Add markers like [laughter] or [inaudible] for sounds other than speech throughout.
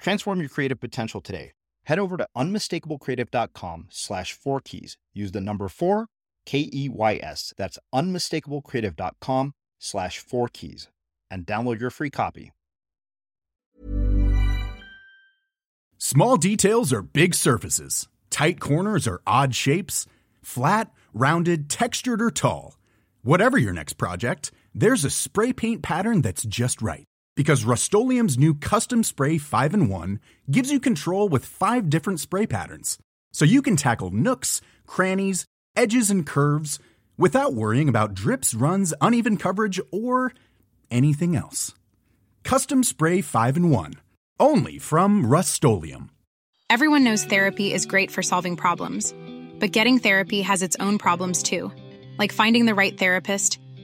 Transform your creative potential today. Head over to unmistakablecreative.com slash four keys. Use the number four, K E Y S. That's unmistakablecreative.com slash four keys and download your free copy. Small details are big surfaces, tight corners are odd shapes, flat, rounded, textured, or tall. Whatever your next project, there's a spray paint pattern that's just right because Rust-Oleum Custom Spray 5 and 1 gives you control with five different spray patterns. So you can tackle nooks, crannies, edges, and curves without worrying about drips, runs, uneven coverage, or anything else. Custom Spray 5 and 1. Only from Rust Everyone knows therapy is great for solving problems, but getting therapy has its own problems too, like finding the right therapist,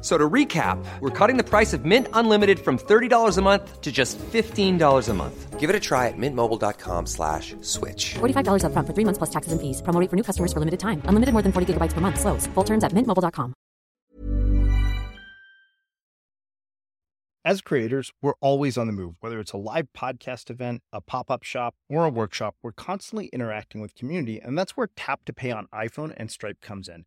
So to recap, we're cutting the price of Mint Unlimited from $30 a month to just $15 a month. Give it a try at mintmobile.com slash switch. $45 up front for three months plus taxes and fees. Promo for new customers for limited time. Unlimited more than 40 gigabytes per month. Slows. Full terms at mintmobile.com. As creators, we're always on the move. Whether it's a live podcast event, a pop-up shop, or a workshop, we're constantly interacting with community, and that's where Tap to Pay on iPhone and Stripe comes in.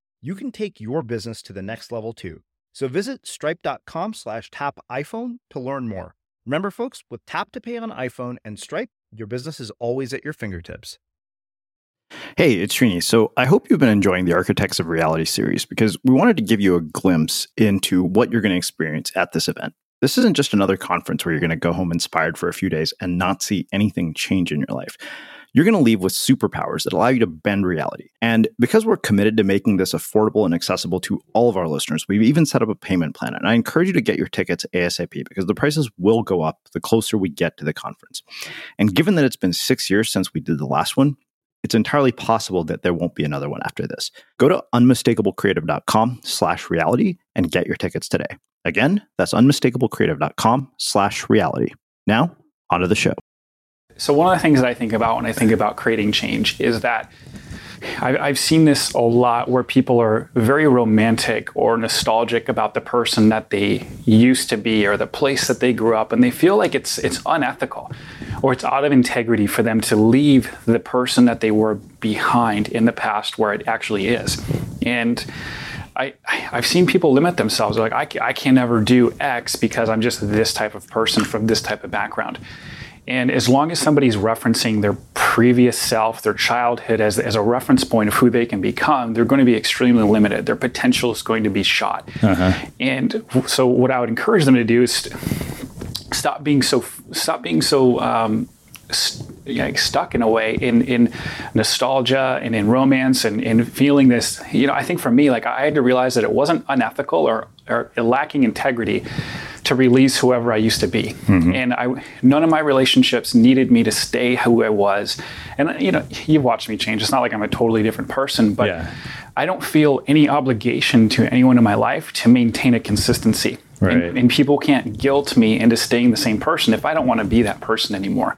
you can take your business to the next level too. So visit stripe.com slash tap iPhone to learn more. Remember, folks, with Tap to Pay on iPhone and Stripe, your business is always at your fingertips. Hey, it's Srini. So I hope you've been enjoying the Architects of Reality series because we wanted to give you a glimpse into what you're going to experience at this event. This isn't just another conference where you're going to go home inspired for a few days and not see anything change in your life. You're going to leave with superpowers that allow you to bend reality. And because we're committed to making this affordable and accessible to all of our listeners, we've even set up a payment plan. And I encourage you to get your tickets ASAP because the prices will go up the closer we get to the conference. And given that it's been six years since we did the last one, it's entirely possible that there won't be another one after this. Go to unmistakablecreative.com slash reality and get your tickets today. Again, that's unmistakablecreative.com slash reality. Now, onto the show. So, one of the things that I think about when I think about creating change is that I've seen this a lot where people are very romantic or nostalgic about the person that they used to be or the place that they grew up, and they feel like it's it's unethical or it's out of integrity for them to leave the person that they were behind in the past where it actually is. And I, I've seen people limit themselves. Like, I, I can never do X because I'm just this type of person from this type of background. And as long as somebody's referencing their previous self, their childhood, as, as a reference point of who they can become, they're going to be extremely limited. Their potential is going to be shot. Uh-huh. And so, what I would encourage them to do is stop being so stop being so um, st- stuck in a way in in nostalgia and in romance and in feeling this. You know, I think for me, like I had to realize that it wasn't unethical or, or lacking integrity to release whoever I used to be. Mm-hmm. And I none of my relationships needed me to stay who I was. And you know, you've watched me change. It's not like I'm a totally different person, but yeah. I don't feel any obligation to anyone in my life to maintain a consistency. Right. And, and people can't guilt me into staying the same person if I don't want to be that person anymore.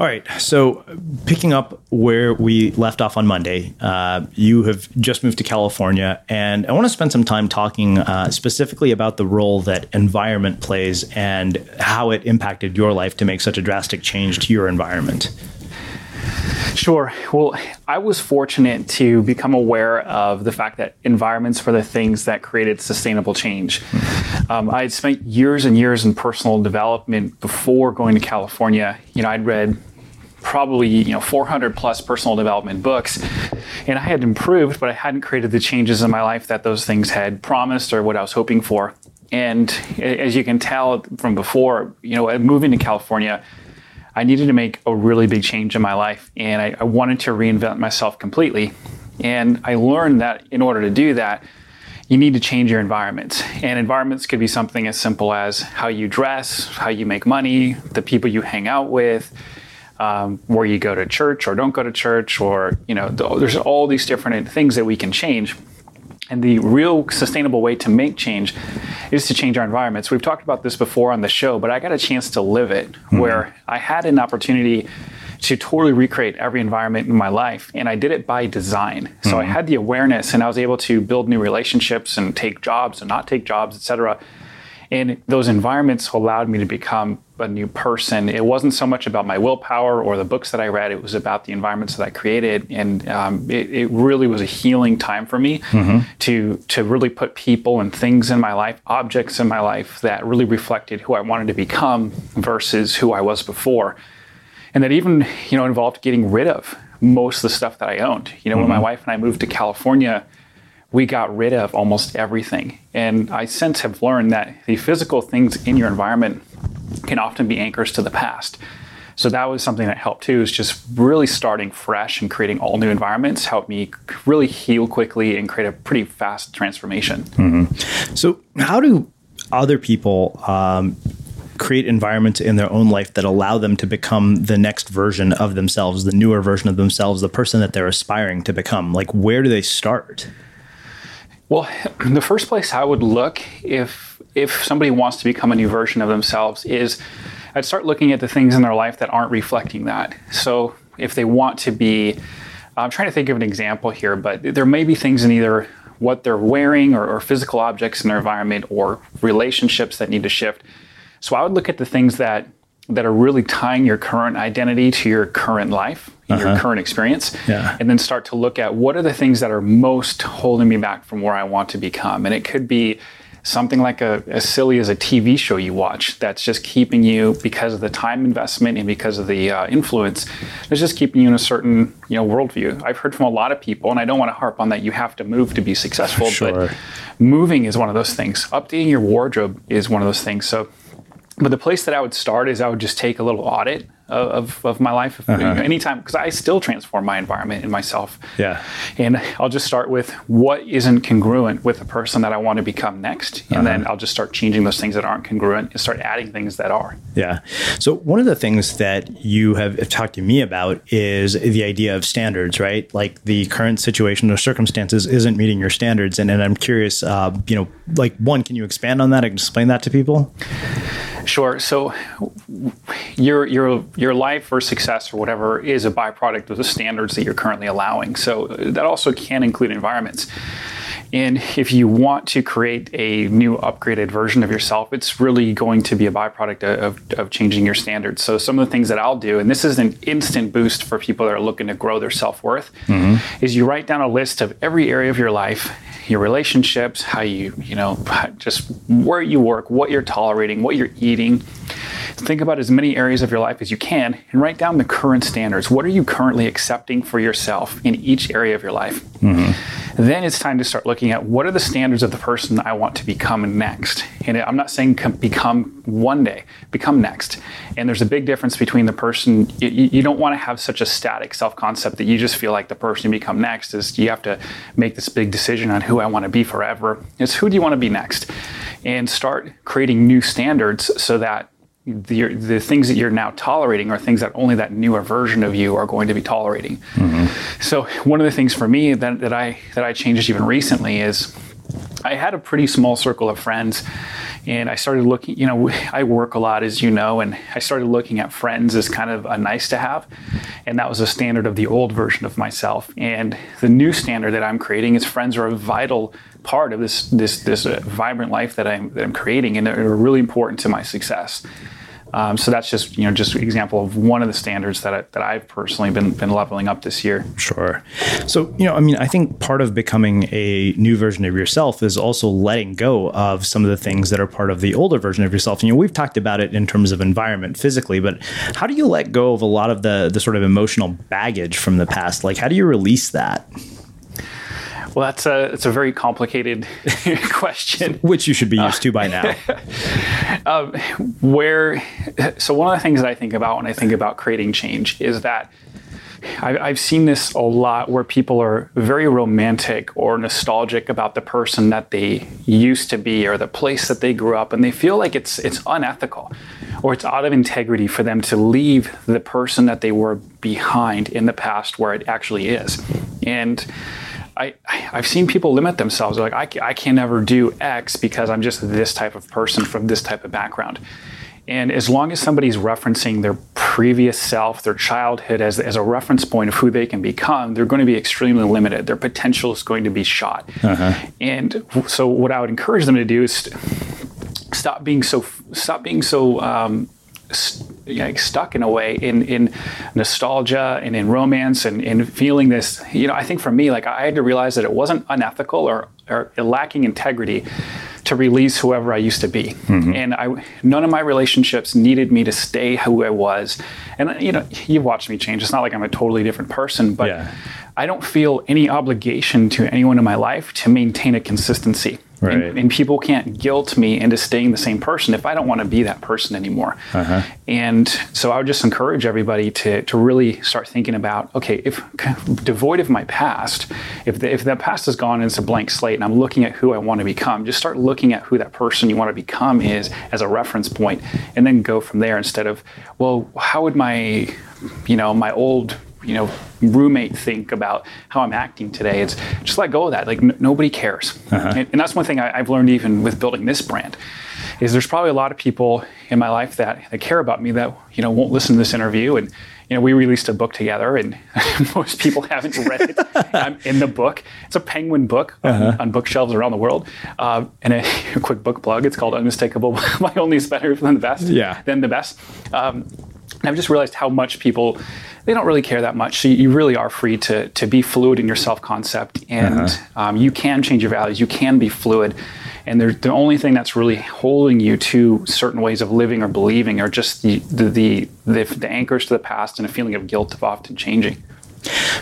All right. So, picking up where we left off on Monday, uh, you have just moved to California, and I want to spend some time talking uh, specifically about the role that environment plays and how it impacted your life to make such a drastic change to your environment. Sure. Well, I was fortunate to become aware of the fact that environments were the things that created sustainable change. Um, I had spent years and years in personal development before going to California. You know, I'd read probably you know 400 plus personal development books. And i had improved but i hadn't created the changes in my life that those things had promised or what i was hoping for. And as you can tell from before you know moving to california i needed to make a really big change in my life and I, I wanted to reinvent myself completely. And i learned that in order to do that you need to change your environments. And environments could be something as simple as how you dress, how you make money, the people you hang out with, um, where you go to church or don't go to church, or you know, there's all these different things that we can change. And the real sustainable way to make change is to change our environments. We've talked about this before on the show, but I got a chance to live it mm-hmm. where I had an opportunity to totally recreate every environment in my life. And I did it by design. So mm-hmm. I had the awareness and I was able to build new relationships and take jobs and not take jobs, et cetera and those environments allowed me to become a new person. It wasn't so much about my willpower or the books that I read, it was about the environments that I created. And um, it, it, really was a healing time for me mm-hmm. to, to really put people and things in my life, objects in my life that really reflected who I wanted to become versus who I was before. And that even, you know, involved getting rid of most of the stuff that I owned. You know, mm-hmm. when my mm-hmm. wife and I moved to California, we got rid of almost everything. And I since have learned that the physical things in your environment can often be anchors to the past. So that was something that helped too, is just really starting fresh and creating all new environments helped me really heal quickly and create a pretty fast transformation. Mm-hmm. So, how do other people um, create environments in their own life that allow them to become the next version of themselves, the newer version of themselves, the person that they're aspiring to become? Like, where do they start? Well, [clears throat] the first place I would look if if somebody wants to become a new version of themselves is I'd start looking at the things in their life that aren't reflecting that. So if they want to be, I'm trying to think of an example here, but there may be things in either what they're wearing or, or physical objects in their environment or relationships that need to shift. So I would look at the things that that are really tying your current identity to your current life, uh-huh. your current experience, yeah. and then start to look at what are the things that are most holding me back from where I want to become. And it could be something like a, as silly as a TV show you watch that's just keeping you because of the time investment and because of the uh, influence, it's just keeping you in a certain you know worldview. I've heard from a lot of people, and I don't want to harp on that. You have to move to be successful, [laughs] sure. but moving is one of those things. Updating your wardrobe is one of those things. So but the place that I would start is I would just take a little audit of, of my life uh-huh. anytime because I still transform my environment and myself. Yeah. And I'll just start with what isn't congruent with the person that I want to become next. And uh-huh. then I'll just start changing those things that aren't congruent and start adding things that are. Yeah. So one of the things that you have talked to me about is the idea of standards, right? Like the current situation or circumstances isn't meeting your standards. And, and I'm curious, uh, you know, like one, can you expand on that and explain that to people? Sure. So your your your life or success or whatever is a byproduct of the standards that you're currently allowing. So that also can include environments. And if you want to create a new upgraded version of yourself, it's really going to be a byproduct of, of, changing your standards. So, some of the things that I'll do, and this is an instant boost for people that are looking to grow their self worth, mm-hmm. is you write down a list of every area of your life your relationships, how you, you know, just where you work, what you're tolerating, what you're eating. Think about as many areas of your life as you can and write down the current standards. What are you currently accepting for yourself in each area of your life? Mm-hmm. Then it's time to start looking at what are the standards of the person I want to become next. And I'm not saying become one day, become next. And there's a big difference between the person, you, don't want to have such a static self concept that you just feel like the person you become next is you have to make this big decision on who I want to be forever. It's who do you want to be next? And start creating new standards so that the, the things that you're now tolerating are things that only that newer version of you are going to be tolerating. Mm-hmm. So one of the things for me that, that I that I changed even recently is I had a pretty small circle of friends and I started looking, you know, [laughs] I work a lot as you know, and I started looking at friends as kind of a nice to have. And that was a standard of the old version of myself. And the new standard that I'm creating is friends are a vital part of this this this uh, vibrant life that I'm that I'm creating and they're really important to my success. Um, so that's just you know just an example of one of the standards that I, that I've personally been been leveling up this year. Sure. So you know, I mean, I think part of becoming a new version of yourself is also letting go of some of the things that are part of the older version of yourself. And, you know, we've talked about it in terms of environment physically, but how do you let go of a lot of the the sort of emotional baggage from the past? Like, how do you release that? Well, that's a it's a very complicated [laughs] question, which you should be used uh, to by now. [laughs] um, where so one of the things that I think about when I think about creating change is that I, have seen this a lot where people are very romantic or nostalgic about the person that they used to be or the place that they grew up, and they feel like it's it's unethical or it's out of integrity for them to leave the person that they were behind in the past where it actually is, and I, I've seen people limit themselves. They're like, I, I can never do X because I'm just this type of person from this type of background. And as long as somebody's referencing their previous self, their childhood, as, as a reference point of who they can become, they're going to be extremely limited. Their potential is going to be shot. Uh-huh. And so, what I would encourage them to do is stop being so stop being so um, st- stuck in a way in in nostalgia and in romance and in feeling this. You know, I think for me, like I had to realize that it wasn't unethical or, or lacking integrity to release whoever I used to be. Mm-hmm. And I, none of my relationships needed me to stay who I was. And you know, you've watched me change. It's not like I'm a totally different person, but yeah. I don't feel any obligation to anyone in my life to maintain a consistency. Right. And, and, people can't guilt me into staying the same person if I don't want to be that person anymore. Uh-huh. And so I would just encourage everybody to, to really start thinking about okay, if devoid of my past, if the, if that past is gone and it's a blank slate and I'm looking at who I want to become, just start looking at who that person you want to become is as a reference point and then go from there instead of, well, how would my, you know, my old you know roommate think about how I'm acting today. It's just let go of that. Like n- nobody cares, uh-huh. and, and, that's one thing I, have learned even with building this brand. Is there's probably a lot of people in my life that, that care about me that you know won't listen to this interview and you know, we released a book together, and [laughs] most people haven't read it. I'm in the book. It's a Penguin book uh-huh. on, on, bookshelves around the world. Uh, and a, [laughs] a, quick book plug. It's called Unmistakable. [laughs] My only is better than the best. Yeah. Than the best. Um, and I've just realized how much people they don't really care that much. So you really are free to to be fluid in your self concept, and uh-huh. um, you can change your values. You can be fluid, and the only thing that's really holding you to certain ways of living or believing are just the the, the the, the anchors to the past and a feeling of guilt of often changing.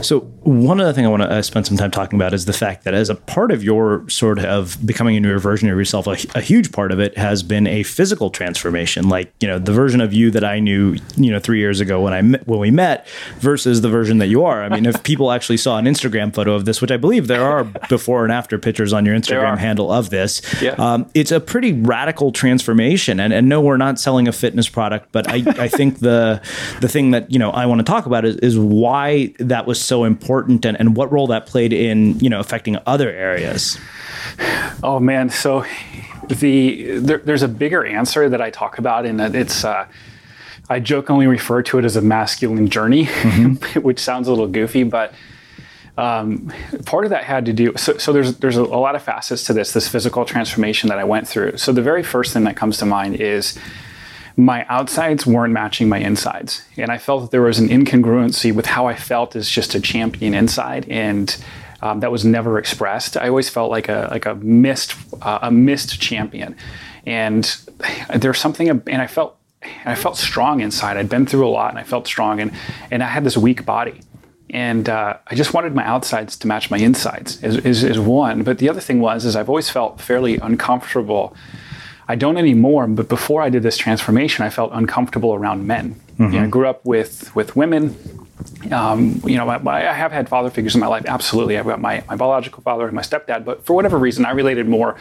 So, one other thing I want to uh, spend some time talking about is the fact that as a part of your sort of becoming a newer version of yourself, a, a, huge part of it has been a physical transformation. Like, you know, the version of you that I knew, you know, three years ago when I met, when we met versus the version that you are. I mean, if people [laughs] actually saw an Instagram photo of this, which I believe there are [laughs] before and after pictures on your Instagram handle of this, yeah. um, it's a pretty radical transformation. And, and no, we're not selling a fitness product, but I, I think the the thing that, you know, I want to talk about is, is why that was so important and, and what role that played in you know affecting other areas? Oh man. So the there, there's a bigger answer that i talk about and that it's uh, i jokingly refer to it as a masculine journey mm-hmm. [laughs] which sounds a little goofy but um, part of that had to do so, so there's there's a, a lot of facets to this this physical transformation that i went through. So the very first thing that comes to mind is my outsides weren't matching my insides. And I felt that there was an incongruency with how I felt as just a champion inside. And um, that was never expressed. I always felt like a like a missed uh, a missed champion, and there's something. And I felt I felt strong inside. I'd been through a lot, and I felt strong, and and I had this weak body, and uh, I just wanted my outsides to match my insides. Is, is is one, but the other thing was is I've always felt fairly uncomfortable I don't anymore, but before I did this transformation, I felt uncomfortable around men. Mm-hmm. You know, I grew up with with women. Um, you know, my, I have had father figures in my life. Absolutely, I've got my, my biological father and my stepdad. But for whatever reason, I related more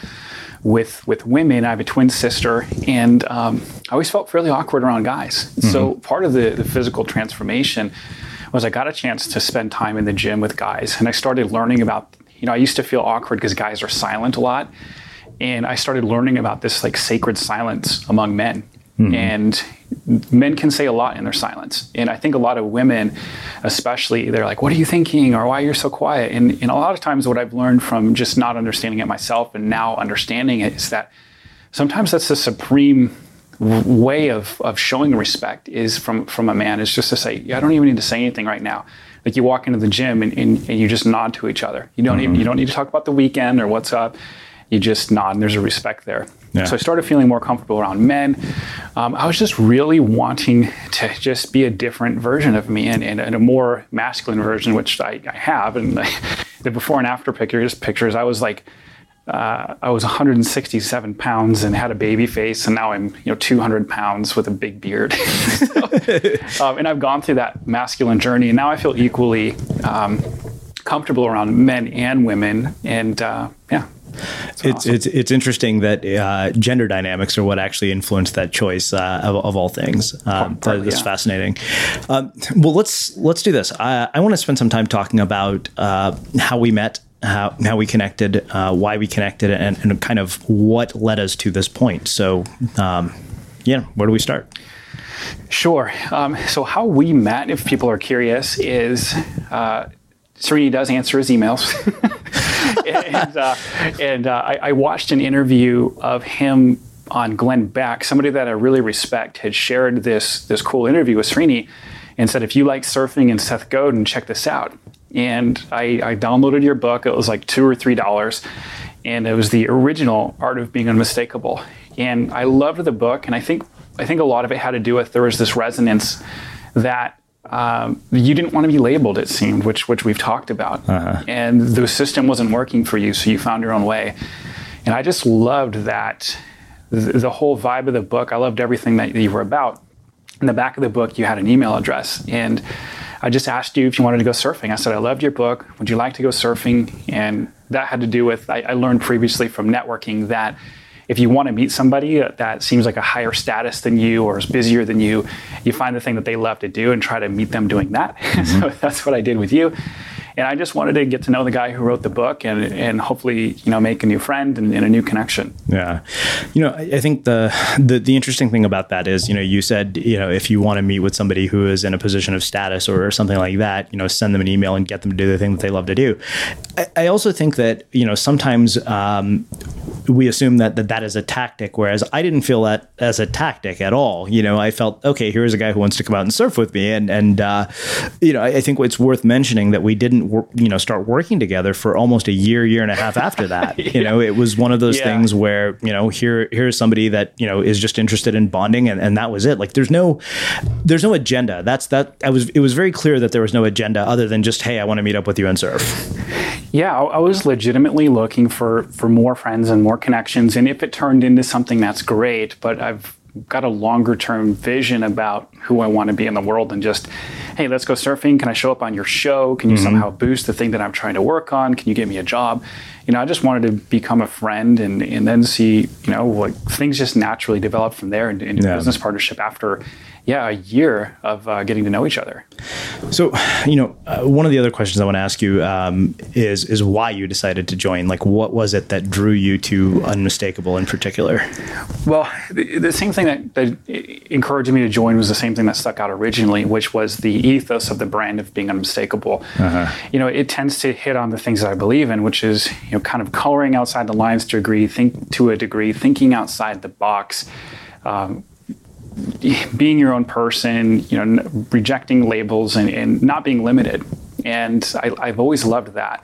with with women. I have a twin sister, and um, I always felt fairly awkward around guys. Mm-hmm. So part of the, the physical transformation was I got a chance to spend time in the gym with guys, and I started learning about. You know, I used to feel awkward because guys are silent a lot and I started learning about this like sacred silence among men. Mm-hmm. And men can say a lot in their silence. And I think a lot of women, especially, they're like, What are you thinking? or Why are you so quiet? And, and a lot of times, what I've learned from just not understanding it myself and now understanding it is that sometimes that's the supreme way of, of showing respect is from, from a man is just to say, yeah, I don't even need to say anything right now. Like you walk into the gym and, and, and you just nod to each other. You don't mm-hmm. even, you don't need to talk about the weekend or what's up you just nod and there's a respect there. Yeah. So I started feeling more comfortable around men. Um, I was just really wanting to just be a different version of me and, and, and a more masculine version, which I, I have. And [laughs] the before and after pictures, pictures, I was like, uh, I was 167 pounds and had a baby face, and now I'm you know 200 pounds with a big beard. [laughs] so, um, and I've gone through that masculine journey, and now I feel equally um, comfortable around men and women. And uh, yeah, it's awesome. it's it's interesting that uh, gender dynamics are what actually influenced that choice uh, of, of, all things. Um, Partly, that's yeah. fascinating. Um, well, let's let's do this. I, I want to spend some time talking about uh, how we met. How, how we connected, uh, why we connected, and, and, kind of what led us to this point. So, um, yeah, where do we start? Sure. Um, so, how we met, if people are curious, is uh, Srini does answer his emails. [laughs] and, uh, and uh, I, I, watched an interview of him on Glenn Beck. Somebody that I really respect had shared this this cool interview with Srini and said, "If you like surfing and Seth Godin, check this out." And I, I downloaded your book. It was like two or three dollars, and it was the original Art of Being Unmistakable. And I loved the book, and I think I think a lot of it had to do with there was this resonance that um, you didn't want to be labeled, it seemed, which which we've talked about, uh-huh. and the system wasn't working for you, so you found your own way. And I just loved that, the, the whole vibe of the book. I loved everything that you were about. In the back of the book, you had an email address, and I just asked you if you wanted to go surfing. I said, I loved your book. Would you like to go surfing? And that had to do with, I, I learned previously from networking that if you want to meet somebody that seems like a higher status than you or is busier than you, you find the thing that they love to do and try to meet them doing that. [laughs] Mm-hmm. so that's what I did with you. and I just wanted to get to know the guy who wrote the book and and hopefully you know make a new friend and, and a new connection. Yeah, you know, I think the, the the interesting thing about that is, you know, you said, you know, if you want to meet with somebody who is in a position of status or something like that, you know, send them an email and get them to do the thing that they love to do. I, I also think that you know sometimes um, we assume that, that that is a tactic, whereas I didn't feel that as a tactic at all. You know, I felt okay. Here's a guy who wants to come out and surf with me, and and uh, you know, I, I think it's worth mentioning that we didn't work, you know start working together for almost a year, year and a half after that. yeah. [laughs] You know, it was one of those yeah. things where you know here here's somebody that you know is just interested in bonding, and, and that was it. Like there's no there's no agenda. That's that. I was it was very clear that there was no agenda other than just hey, I want to meet up with you and surf. Yeah, I, I was legitimately looking for for more friends and more connections, and if it turned into something, that's great. But I've got a longer term vision about who I want to be in the world than just, hey, let's go surfing. Can I show up on your show? Can you mm-hmm. somehow boost the thing that I'm trying to work on? Can you give me a job? You know, I just wanted to become a friend and, and then see, you know, like things just naturally develop from there into, into yeah. business partnership after yeah, a year of uh, getting to know each other. So, you know, uh, one of the other questions I want to ask you um, is is why you decided to join. Like, what was it that drew you to Unmistakable in particular? Well, the, the same thing that, that encouraged me to join was the same thing that stuck out originally, which was the ethos of the brand of being unmistakable. Uh-huh. You know, it tends to hit on the things that I believe in, which is you know, kind of coloring outside the lines to a degree, think to a degree, thinking outside the box. Um, being your own person, you know, rejecting labels and, and not being limited. And I, have always loved that.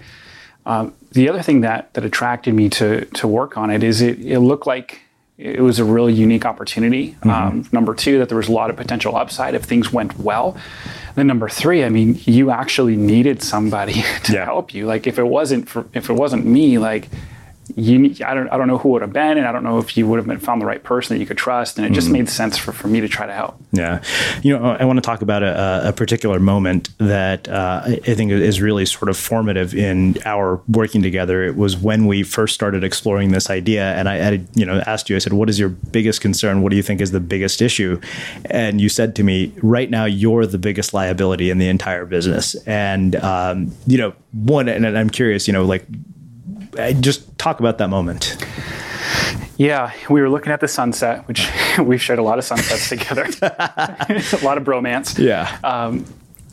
Um, the other thing that that attracted me to to work on it is it, it looked like it was a really unique opportunity. Mm-hmm. Um, number two, that there was a lot of potential upside if things went well. Then number three, I mean, you actually needed somebody [laughs] to yeah. help you. Like if it wasn't for, if it wasn't me, like you, I don't, I don't know who would have been, and I don't know if you would have been found the right person that you could trust. And it just mm made sense for, for me to try to help. Yeah, you know, I want to talk about a, a particular moment that uh, I think is really sort of formative in our working together. It was when we first started exploring this idea, and I, had, you know, asked you. I said, "What is your biggest concern? What do you think is the biggest issue?" And you said to me, "Right now, you're the biggest liability in the entire business." And um, you know, one, and I'm curious, you know, like just talk about that moment. Yeah, we were looking at the sunset, which [laughs] we've shared a lot of sunsets together, [laughs] a lot of bromance. Yeah. Um,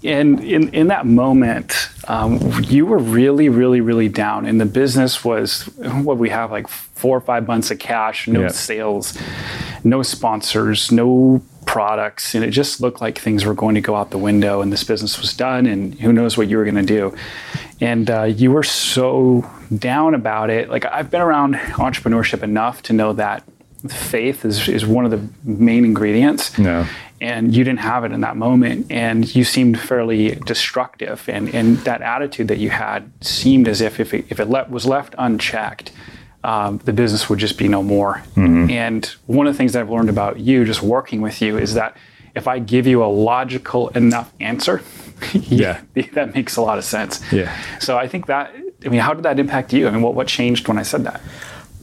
and in, in that moment, um, you were really, really, really down. And the business was what we have like four or five months of cash, no yeah. sales, no sponsors, no products. And it just looked like things were going to go out the window and this business was done. And who knows what you were going to do. And uh, you were so down about it. Like I've been around entrepreneurship enough to know that faith is, is one of the main ingredients. No. And you didn't have it in that moment. And you seemed fairly destructive. And, and that attitude that you had seemed as if if it, if it le- was left unchecked, um, the business would just be no more. Mm-hmm. And one of the things that I've learned about you, just working with you, is that if I give you a logical enough answer, [laughs] yeah, [laughs] that makes a lot of sense. Yeah. So I think that I mean, how did that impact you? I mean, what what changed when I said that?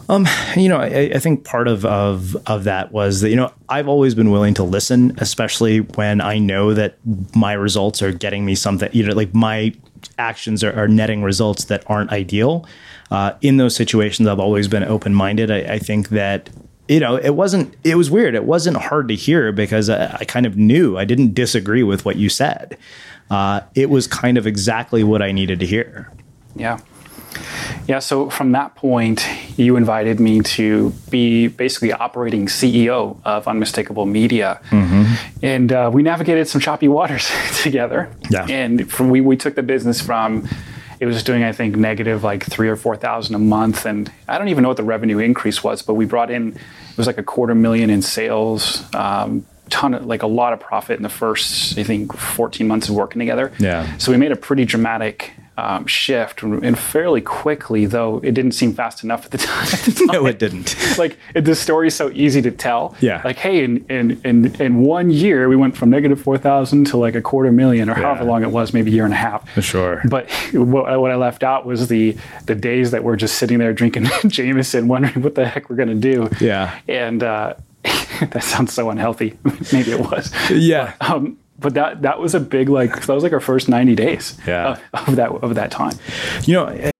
Um, you know, I, I, think part of, of of that was that you know I've always been willing to listen, especially when I know that my results are getting me something. You know, like my actions are, are netting results that aren't ideal. Uh, in those situations, I've always been open minded. I, I, think that you know it wasn't. It was weird. It wasn't hard to hear because I, I kind of knew I didn't disagree with what you said. Uh, it was kind of exactly what I needed to hear. Yeah. Yeah, so from that point, you invited me to be basically operating CEO of Unmistakable Media. Mm-hmm. And uh, we navigated some choppy waters [laughs] together. Yeah. And from, we, we took the business from, it was doing, I think, negative like three or 4,000 a month. And I don't even know what the revenue increase was, but we brought in, it was like a quarter million in sales. Um, ton of like a lot of profit in the first i think 14 months of working together yeah so we made a pretty dramatic um, shift and fairly quickly, though it didn't seem fast enough at the time. At the time. no, it didn't. [laughs] like it, the story is so easy to tell. Yeah. Like, hey, in in in, in one year we went from negative four thousand to like a quarter million, or yeah. however long it was, maybe a year and a half. For sure. But [laughs] what, what I left out was the the days that we're just sitting there drinking [laughs] Jameson, wondering what the heck we're gonna do. Yeah. And uh, that sounds so unhealthy. maybe it was. Yeah. But, um, but that that was a big like that was like our first 90 days Yeah. of, of that of that time. You know, eh,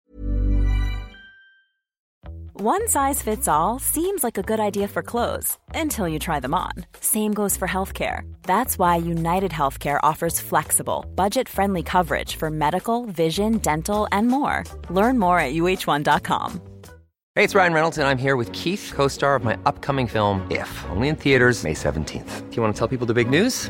One size fits all seems like a good idea for clothes until you try them on. Same goes for healthcare. That's why United Healthcare offers flexible, budget friendly coverage for medical, vision, dental, and more. Learn more at uh1.com. Hey, it's Ryan Reynolds, and I'm here with Keith, co star of my upcoming film, If, only in theaters, May 17th. Do you want to tell people the big news?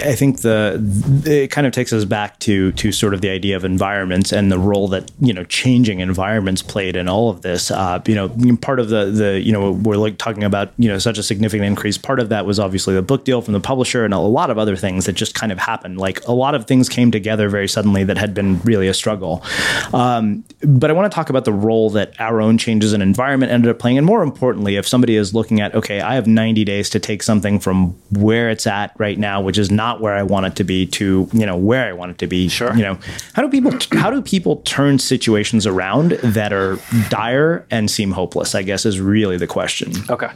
I think the it kind of takes us back to to sort of the idea of environments and the role that you know changing environments played in all of this. Uh, you know, part of the the you know we're like talking about you know such a significant increase. Part of that was obviously the book deal from the publisher and a lot of other things that just kind of happened. Like a lot of things came together very suddenly that had been really a struggle. Um, but I want to talk about the role that our own changes in environment ended up playing, and more importantly, if somebody is looking at okay, I have 90 days to take something from where it's at right now, which is not where I want it to be, to you know where I want it to be. Sure. You know, how do people how do people turn situations around that are dire and seem hopeless? I guess is really the question. Okay.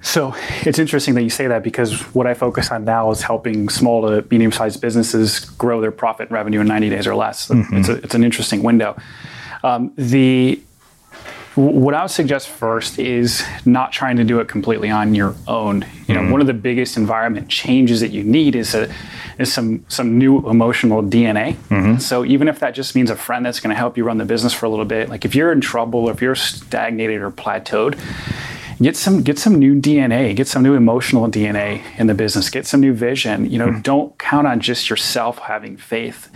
So it's interesting that you say that because what I focus on now is helping small to medium sized businesses grow their profit and revenue in 90 days or less. So It's, a, it's an interesting window. Um, the what I would suggest first is not trying to do it completely on your own. You know, mm-hmm. one of the biggest environment changes that you need is a is some some new emotional DNA. Mm-hmm. So even if that just means a friend that's going to help you run the business for a little bit, like if you're in trouble, or if you're stagnated or plateaued, get some get some new DNA, get some new emotional DNA in the business, get some new vision. You know, mm-hmm. don't count on just yourself having faith.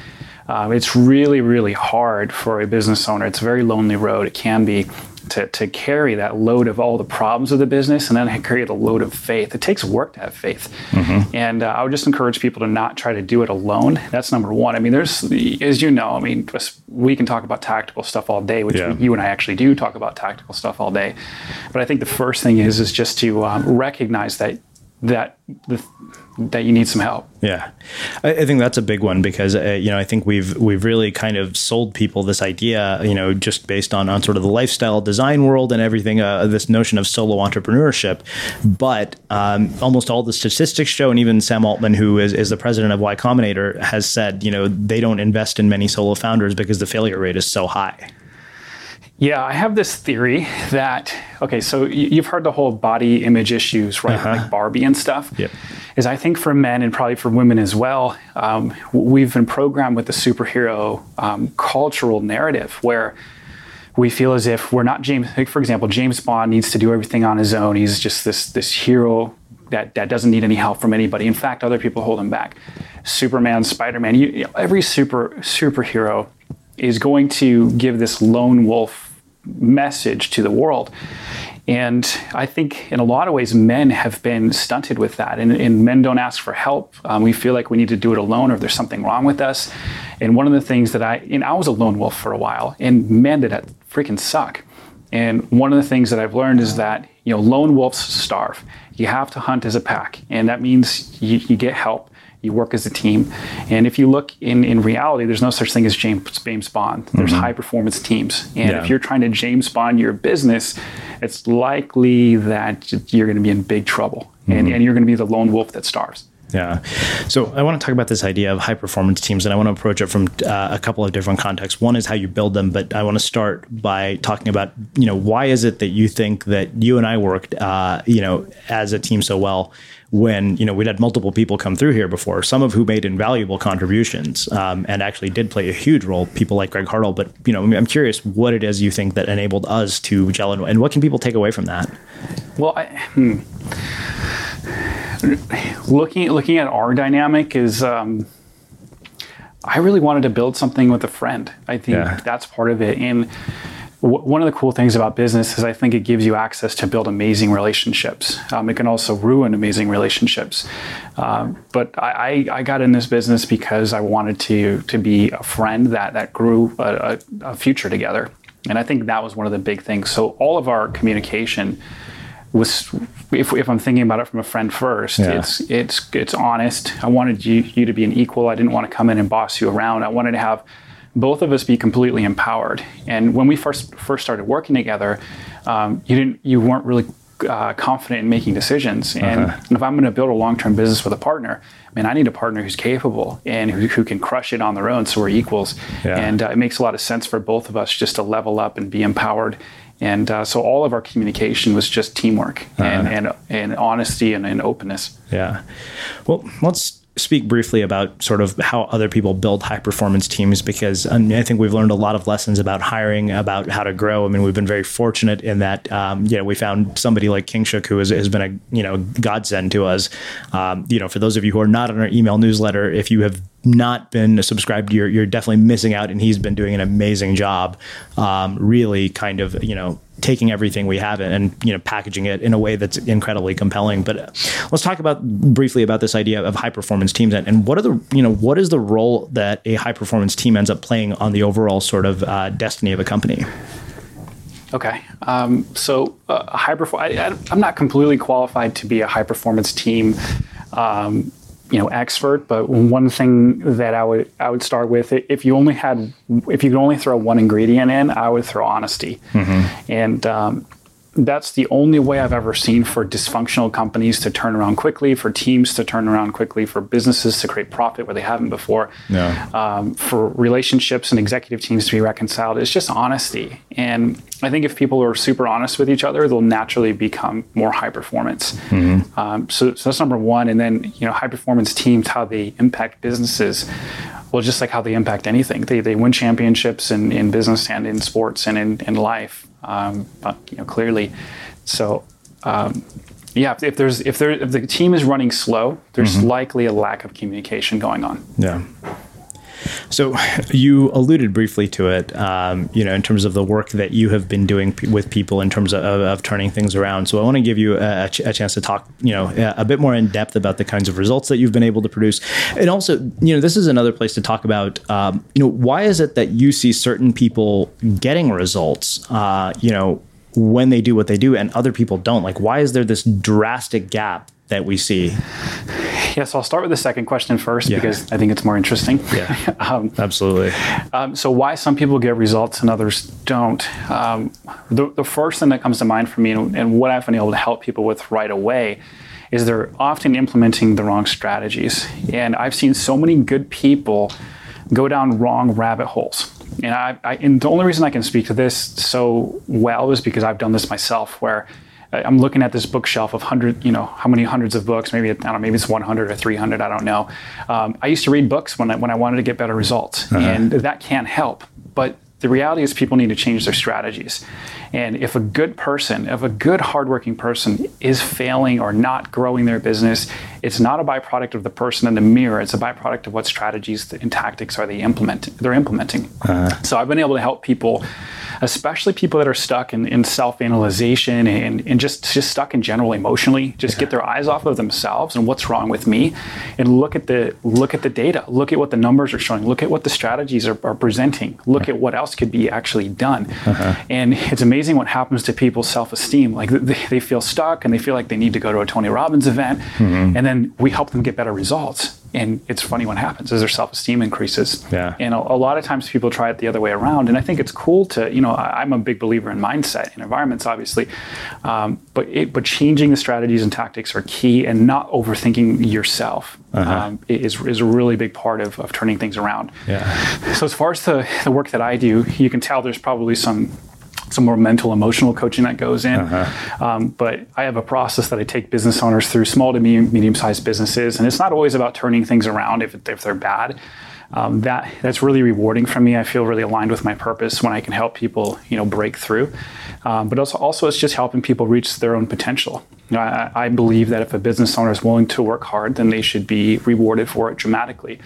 Um, it's really, really hard for a business owner. It's a very lonely road. It can be to, to carry that load of all the problems of the business and then carry the load of faith. It takes work to have faith. And uh, I would just encourage people to not try to do it alone. That's number one. I mean, there's, as you know, I mean, we can talk about tactical stuff all day, which Yeah. you and I actually do talk about tactical stuff all day. But I think the first thing is, is just to um, recognize that that that you need some help. Yeah, I, I think that's a big one because uh, you know I think we've we've really kind of sold people this idea, you know, just based on on sort of the lifestyle design world and everything, uh, this notion of solo entrepreneurship. But um, almost all the statistics show, and even Sam Altman, who is, is the president of Y Combinator, has said, you know, they don't invest in many solo founders because the failure rate is so high. Yeah, I have this theory that okay, so you've heard the whole body image issues, right? Uh-huh. Like Barbie and stuff. Yep. Is I think for men and probably for women as well, um, we've been programmed with the superhero um, cultural narrative where we feel as if we're not James. Like for example, James Bond needs to do everything on his own. He's just this this hero that that doesn't need any help from anybody. In fact, other people hold him back. Superman, Spider Man, you know, every super superhero is going to give this lone wolf message to the world. And I think in a lot of ways, men have been stunted with that. And, and men don't ask for help. Um, we feel like we need to do it alone or there's something wrong with us. And one of the things that I, and I was a lone wolf for a while, and man, did that freaking suck. And one of the things that I've learned is that, you know, lone wolves starve. You have to hunt as a pack. And that means you, you get help you work as a team. And if you look in, in reality, there's no such thing as James, James Bond. There's mm-hmm. high performance teams. And yeah. if you're trying to James Bond your business, it's likely that you're going to be in big trouble mm-hmm. and, and you're going to be the lone wolf that starves. Yeah. So I want to talk about this idea of high performance teams, and I want to approach it from uh, a couple of different contexts. One is how you build them, but I want to start by talking about, you know, why is it that you think that you and I worked, uh, you know, as a team so well? when you know we'd had multiple people come through here before, some of who made invaluable contributions um, and actually did play a huge role. People like Greg Hartle, but you know I'm curious what it is you think that enabled us to gel, and, and what can people take away from that? Well, I, hmm. Looking looking at our dynamic is. Um, I really wanted to build something with a friend. I think yeah. that's part of it, and one of the cool things about business is I think it gives you access to build amazing relationships. Um, it can also ruin amazing relationships. Um, but I, I, got in this business because I wanted to to be a friend that that grew a, a, a future together, and I think that was one of the big things. So all of our communication was if, if I'm thinking about it from a friend first, yeah. it's it's it's honest. I wanted you you to be an equal. I didn't want to come in and boss you around. I wanted to have both of us be completely empowered. And when we first first started working together, um, you didn't you weren't really uh, confident in making decisions. And, uh-huh. if I'm going to build a long term business with a partner, I mean, I need a partner who's capable and who, who can crush it on their own, so we're equals. Yeah. And uh, it makes a lot of sense for both of us just to level up and be empowered. And uh, so all of our communication was just teamwork uh-huh. and, and, and honesty and, and openness. Yeah. Well, let's speak briefly about sort of how other people build high performance teams because I mean, I think we've learned a lot of lessons about hiring, about how to grow. I mean, we've been very fortunate in that um, you know we found somebody like Kingshuk who has, has been a you know godsend to us. Um, you know, for those of you who are not on our email newsletter, if you have not been subscribed, you're you're definitely missing out. And he's been doing an amazing job, um, really kind of you know taking everything we have and you know packaging it in a way that's incredibly compelling. But uh, let's talk about briefly about this idea of high performance teams and, and what are the you know what is the role that a high performance team ends up playing on the overall sort of uh, destiny of a company. Okay, um, so uh, high perfor- I, am not completely qualified to be a high performance team. Um, you know expert, but one thing that I would I would start with if you only had if you could only throw one ingredient in, I would throw honesty, mm-hmm. and um, that's the only way I've ever seen for dysfunctional companies to turn around quickly, for teams to turn around quickly, for businesses to create profit where they haven't before, yeah. um, for relationships and executive teams to be reconciled. It's just honesty. And I think if people are super honest with each other, they'll naturally become more high performance. Mm-hmm. Um, so, so that's number one. And then, you know, high performance teams, how they impact businesses well, just like how they impact anything, they, they win championships in, in business and in sports and in, in life um, but you know clearly. So um, yeah, if, there's if there if the team is running slow, there's mm-hmm. likely a lack of communication going on. Yeah. So you alluded briefly to it, um, you know, in terms of the work that you have been doing p- with people in terms of, of, turning things around. So I want to give you a, ch- a, chance to talk, you know, a bit more in depth about the kinds of results that you've been able to produce, and also, you know, this is another place to talk about, um, you know, why is it that you see certain people getting results, uh, you know, when they do what they do and other people don't? Like, why is there this drastic gap that we see? Yeah, so I'll start with the second question first Yeah. because I think it's more interesting. Yeah. [laughs] um, Absolutely. um, so why some people get results and others don't? Um, the, the first thing that comes to mind for me and, and what I've been able to help people with right away is they're often implementing the wrong strategies. And I've seen so many good people go down wrong rabbit holes. And, I, I, and the only reason I can speak to this so well is because I've done this myself, where I'm looking at this bookshelf of hundred, you know, how many hundreds of books? Maybe I don't know, maybe it's 100 or 300. I don't know. Um, I used to read books when I when I wanted to get better results, and that can't help. But the reality is, people need to change their strategies. And if a good person, if a good, hardworking person is failing or not growing their business, it's not a byproduct of the person in the mirror. It's a byproduct of what strategies and tactics are they implementing. They're implementing. Uh-huh. So I've been able to help people, especially people that are stuck in, in self-analyzation and, and just just stuck in general emotionally. Just get their eyes off of themselves and what's wrong with me, and look at the look at the data. Look at what the numbers are showing. Look at what the strategies are, are presenting. Look at what else could be actually done. Uh-huh. And it's amazing what happens to people's self-esteem. Like they, they feel stuck and they feel like they need to go to a Tony Robbins event, and then we help them get better results. And it's funny what happens is their self-esteem increases. Yeah. And a, a lot of times people try it the other way around. And I think it's cool to, you know, I, I'm a big believer in mindset and environments, obviously. Um, but it, but changing the strategies and tactics are key, and not overthinking yourself um, is is a really big part of, of turning things around. Yeah. So as far as the, the work that I do, you can tell there's probably some some more mental, emotional coaching that goes in. Um, but I have a process that I take business owners through, small to medium, medium-sized businesses, and it's not always about turning things around if, if they're bad. Um, that that's really rewarding for me. I feel really aligned with my purpose when I can help people, you know, break through. Um, but also, also, it's just helping people reach their own potential. You know, I, I believe that if a business owner is willing to work hard, then they should be rewarded for it dramatically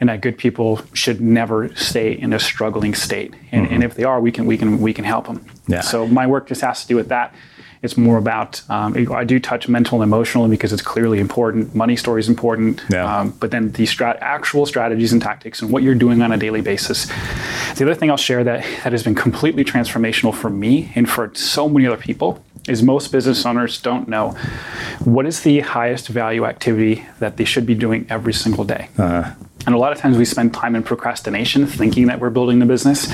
and that good people should never stay in a struggling state. And, and if they are, we can we can we can help them. Yeah. So my work just has to do with that. It's more about um, I do touch mental and emotional because it's clearly important. Money story is important, Yeah. um, but then the strat- actual strategies and tactics and what you're doing on a daily basis. The other thing I'll share that that has been completely transformational for me and for so many other people is most business owners don't know what is the highest value activity that they should be doing every single day. Uh-huh. And a lot of times we spend time in procrastination thinking that we're building the business.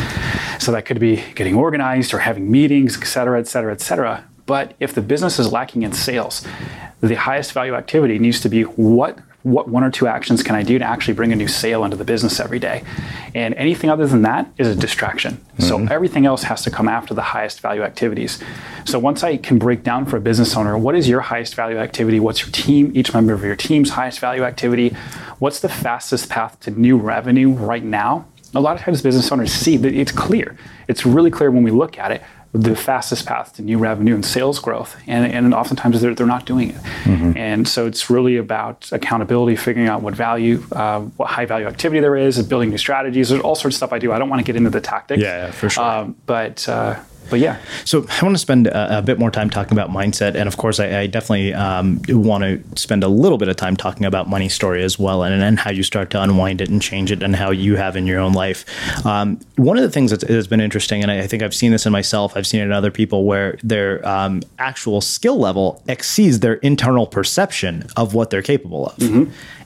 So that could be getting organized or having meetings, et cetera, et cetera, et cetera. But if the business is lacking in sales, the highest value activity needs to be what what one or two actions can I do to actually bring a new sale into the business every day? And anything other than that is a distraction. So mm-hmm. everything else has to come after the highest value activities. So once I can break down for a business owner, what is your highest value activity? What's your team, each member of your team's highest value activity? What's the fastest path to new revenue right now? A lot of times business owners see that it's clear. It's really clear when we look at it the fastest path to new revenue and sales growth. And, and oftentimes they're, they're not doing it. And so it's really about accountability, figuring out what value, uh, what high value activity there is, and building new strategies. There's all sorts of stuff I do. I don't want to get into the tactics. Yeah, yeah, for sure. Um, but, uh, but yeah. So I want to spend a, a bit more time talking about mindset, and of course, I, I definitely um, want to spend a little bit of time talking about money story as well, and, and how you start to unwind it and change it, and how you have in your own life. Um, one of the things that has been interesting, and I, I think I've seen this in myself, I've seen it in other people, where their um, actual skill level exceeds their internal perception of what they're capable of.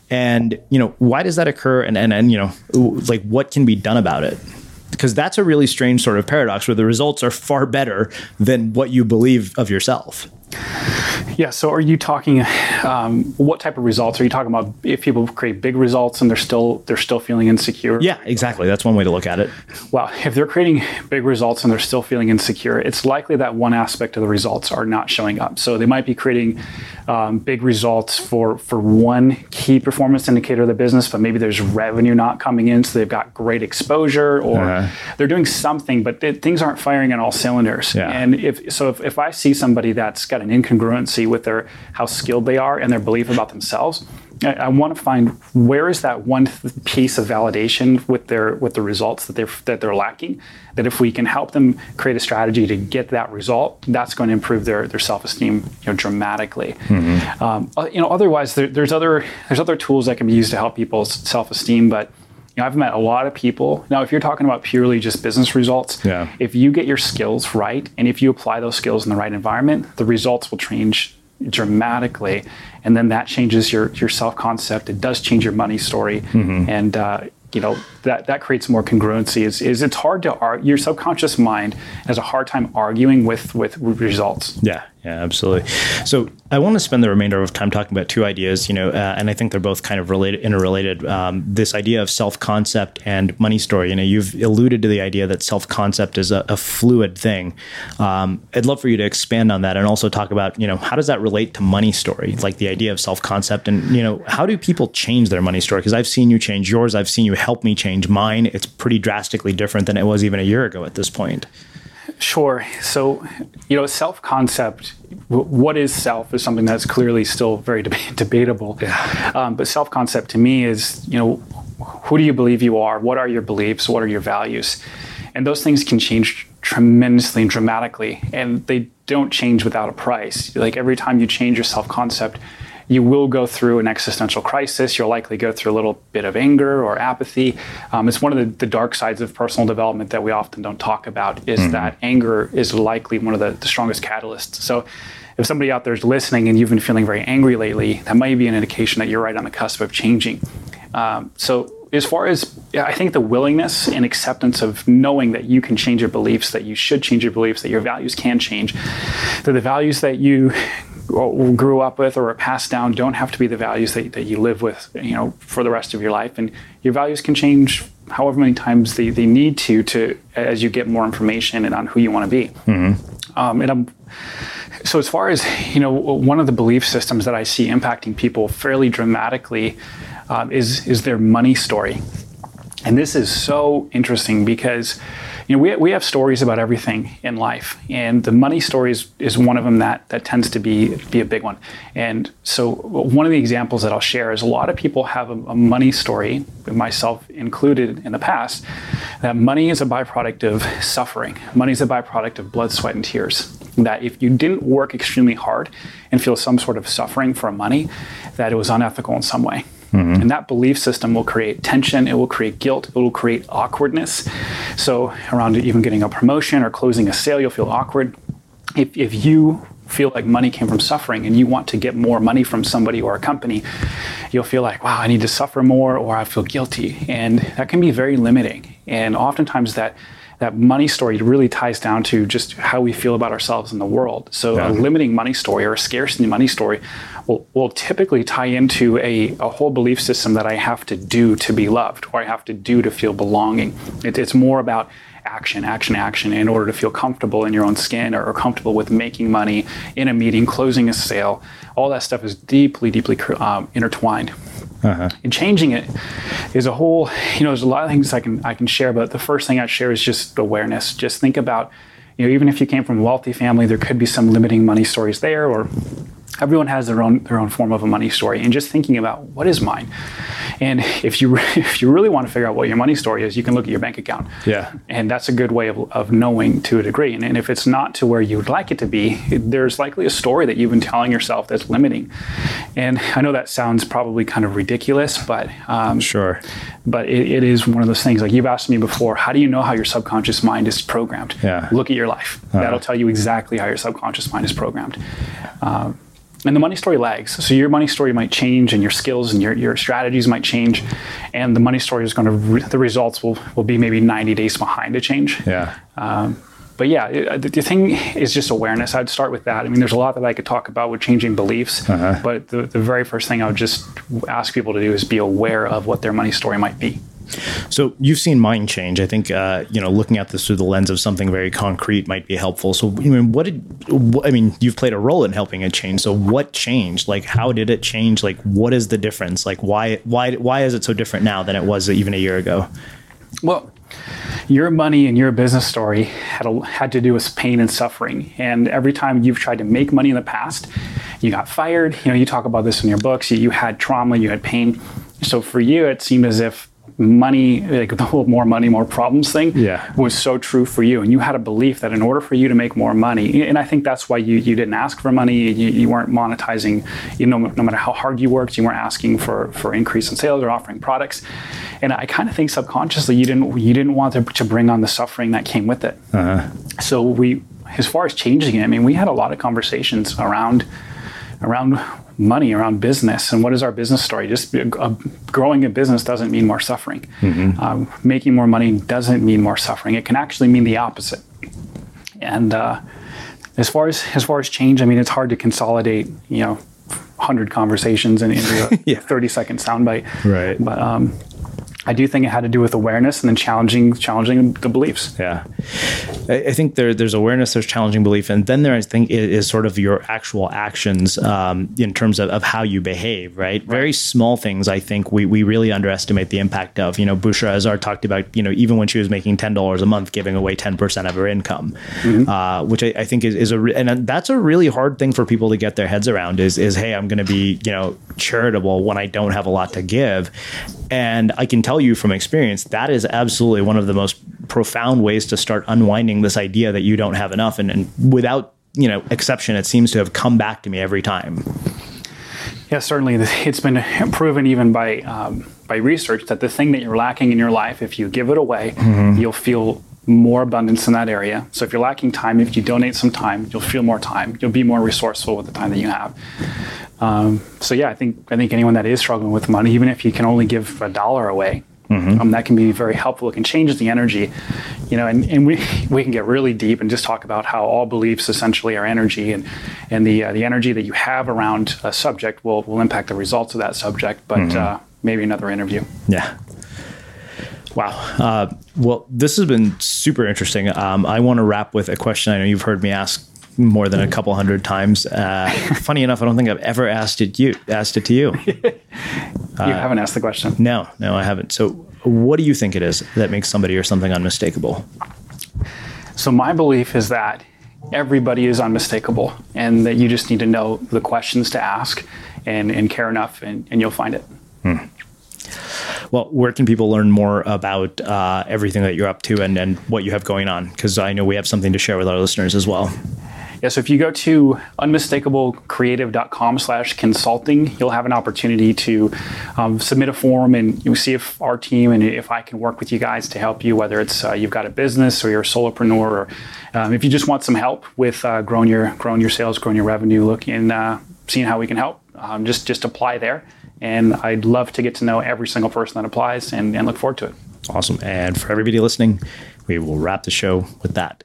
And you know, why does that occur? And and and you know, like what can be done about it? Because that's a really strange sort of paradox where the results are far better than what you believe of yourself. Yeah. So, are you talking? Um, what type of results are you talking about? If people create big results and they're still they're still feeling insecure. Yeah, exactly. That's one way to look at it. Well, if they're creating big results and they're still feeling insecure, it's likely that one aspect of the results are not showing up. So they might be creating um, big results for for one key performance indicator of the business, but maybe there's revenue not coming in, so they've got great exposure, or Uh-huh. they're doing something, but th- things aren't firing on all cylinders. Yeah. And if so, if, if I see somebody that's got an incongruency with their how skilled they are and their belief about themselves. I, I want to find where is that one th- piece of validation with their with the results that they're that they're lacking. That if we can help them create a strategy to get that result, that's going to improve their their self esteem you know, dramatically. Um, uh, you know, otherwise there, there's other there's other tools that can be used to help people's self esteem, but. You know, I've met a lot of people. Now, if you're talking about purely just business results, Yeah. if you get your skills right and if you apply those skills in the right environment, the results will change dramatically, and then that changes your your self concept. It does change your money story, mm-hmm. and uh, you know that that creates more congruency. Is is it's hard to argue. Your subconscious mind has a hard time arguing with with results. Yeah, yeah, absolutely. So I want to spend the remainder of time talking about two ideas, you know, uh, and I think they're both kind of related, interrelated. Um, this idea of self-concept and money story. You know, you've alluded to the idea that self-concept is a, a fluid thing. Um, I'd love for you to expand on that and also talk about, you know, how does that relate to money story, like the idea of self-concept, and you know, how do people change their money story? Because I've seen you change yours, I've seen you help me change mine. It's pretty drastically different than it was even a year ago at this point. Sure. So, you know, self concept, what is self, is something that's clearly still very deb- [laughs] debatable. Yeah. Um, but self concept to me is, you know, who do you believe you are? What are your beliefs? What are your values? And those things can change tremendously and dramatically, and they don't change without a price. Like every time you change your self concept, you will go through an existential crisis. You'll likely go through a little bit of anger or apathy. Um, it's one of the, the, dark sides of personal development that we often don't talk about is mm-hmm. that anger is likely one of the, the strongest catalysts. So if somebody out there is listening and you've been feeling very angry lately, that might be an indication that you're right on the cusp of changing. Um, so as far as I think the willingness and acceptance of knowing that you can change your beliefs, that you should change your beliefs, that your values can change, that the values that you grew up with or are passed down don't have to be the values that, that you live with, you know, for the rest of your life. And your values can change however many times they, they need to, to as you get more information and on who you want to be. Mm-hmm. Um, and I'm, so as far as, you know, one of the belief systems that I see impacting people fairly dramatically um, is, is their money story. And this is so interesting because you know, we, we have stories about everything in life, and the money story is, is one of them that, that tends to be, be a big one. And so, one of the examples that I'll share is a lot of people have a, a money story, myself included in the past, that money is a byproduct of suffering. Money is a byproduct of blood, sweat, and tears. That if you didn't work extremely hard and feel some sort of suffering for money, that it was unethical in some way. Mm-hmm. And that belief system will create tension, it will create guilt, it will create awkwardness. So, around even getting a promotion or closing a sale, you'll feel awkward. If, if you feel like money came from suffering and you want to get more money from somebody or a company, you'll feel like, wow, I need to suffer more or I feel guilty. And that can be very limiting. And oftentimes that that money story really ties down to just how we feel about ourselves in the world. So yeah. a limiting money story or a scarcity money story will, will typically tie into a, a whole belief system that I have to do to be loved or I have to do to feel belonging. It, it's more about action, action, action in order to feel comfortable in your own skin or, or, comfortable with making money in a meeting, closing a sale. All that stuff is deeply, deeply um, intertwined. Uh-huh. And changing it is a whole, you know, there's a lot of things I can I can share, but the first thing I'd share is just awareness. Just think about, you know, even if you came from a wealthy family, there could be some limiting money stories there or everyone has their own their own form of a money story and just thinking about what is mine. And if you [laughs] if you really want to figure out what your money story is you can look at your bank account. Yeah. And that's a good way of, of knowing to a degree. And, and if it's not to where you would like it to be there's likely a story that you've been telling yourself that's limiting. And i know that sounds probably kind of ridiculous but um, sure. but it, it is one of those things like you've asked me before how do you know how your subconscious mind is programmed? Yeah. Look at your life. Uh-huh. that'll tell you exactly how your subconscious mind is programmed. Um, and the money story lags. So your money story might change, and your skills and your, your strategies might change, and the money story is going to re- the results will will be maybe 90 days behind a change. Yeah. Um, but yeah, it, the, the, thing is just awareness. I'd start with that. I mean, there's a lot that I could talk about with changing beliefs, uh-huh. but the, the very first thing I would just ask people to do is be aware of what their money story might be. So you've seen mind change. I think uh, you know looking at this through the lens of something very concrete might be helpful. So I mean, what did I mean? You've played a role in helping it change. So what changed? Like, how did it change? Like, what is the difference? Like, why why why is it so different now than it was even a year ago? Well, your money and your business story had a, had to do with pain and suffering. And every time you've tried to make money in the past, you got fired. You know, you talk about this in your books. You, you had trauma, you had pain. So for you, it seemed as if money, like the whole more money, more problems thing, yeah. was so true for you. And you had a belief that in order for you to make more money, and I think that's why you, you didn't ask for money, you, you weren't monetizing, you know, no matter how hard you worked, you weren't asking for, for increase in sales or offering products. And I kind of think subconsciously you didn't you didn't want to, to bring on the suffering that came with it. Uh-huh. So we, as far as changing it, I mean, we had a lot of conversations around around money, around business, and what is our business story? Just uh, growing a business doesn't mean more suffering. Mm-hmm. Um, making more money doesn't mean more suffering. It can actually mean the opposite. And uh, as far as as far as change, I mean, it's hard to consolidate, you know, hundred conversations into a [laughs] yeah. thirty second soundbite. Right. But um, I do think it had to do with awareness and then challenging challenging the beliefs. Yeah, I, think there, there's awareness, there's challenging belief, and then there I think is, is sort of your actual actions um, in terms of, of how you behave. Right? right? very small things. I think we we really underestimate the impact of. You know, Bushra Azhar talked about you know even when she was making ten dollars a month, giving away ten percent of her income, mm-hmm. uh, which I, I, think is, is a and that's a really hard thing for people to get their heads around. Is is hey, I'm going to be you know charitable when I don't have a lot to give, and I can tell you from experience, that is absolutely one of the most profound ways to start unwinding this idea that you don't have enough. And, and without, you know, exception, it seems to have come back to me every time. Yeah, certainly. [laughs] It's been proven even by um, by research that the thing that you're lacking in your life, if you give it away, mm-hmm. you'll feel more abundance in that area. So if you're lacking time, if you donate some time, you'll feel more time. You'll be more resourceful with the time that you have. Um, so yeah, I think I think anyone that is struggling with money, even if you can only give a dollar away, mm-hmm. um, that can be very helpful. It can change the energy, you know, and, and we [laughs] we can get really deep and just talk about how all beliefs essentially are energy, and and the uh, the energy that you have around a subject will will impact the results of that subject. But mm-hmm. uh, maybe another interview. Yeah. Wow. Uh, well, this has been super interesting. Um, I want to wrap with a question I know you've heard me ask more than a couple hundred times. Uh, [laughs] funny enough, I don't think I've ever asked it you asked it to you. [laughs] you uh, haven't asked the question. No, no, I haven't. So, what do you think it is that makes somebody or something unmistakable? So, my belief is that everybody is unmistakable, and that you just need to know the questions to ask and, and care enough, and, and you'll find it. Hmm. Well, where can people learn more about uh, everything that you're up to and, and what you have going on? Because I know we have something to share with our listeners as well. Yeah, so if you go to unmistakablecreative.com slash consulting, you'll have an opportunity to um, submit a form and you see if our team and if I can work with you guys to help you, whether it's uh, you've got a business or you're a solopreneur or um, if you just want some help with uh, growing your growing your sales, growing your revenue, looking uh, seeing how we can help, um, just just apply there. And I'd love to get to know every single person that applies and, and look forward to it. Awesome. And for everybody listening, we will wrap the show with that.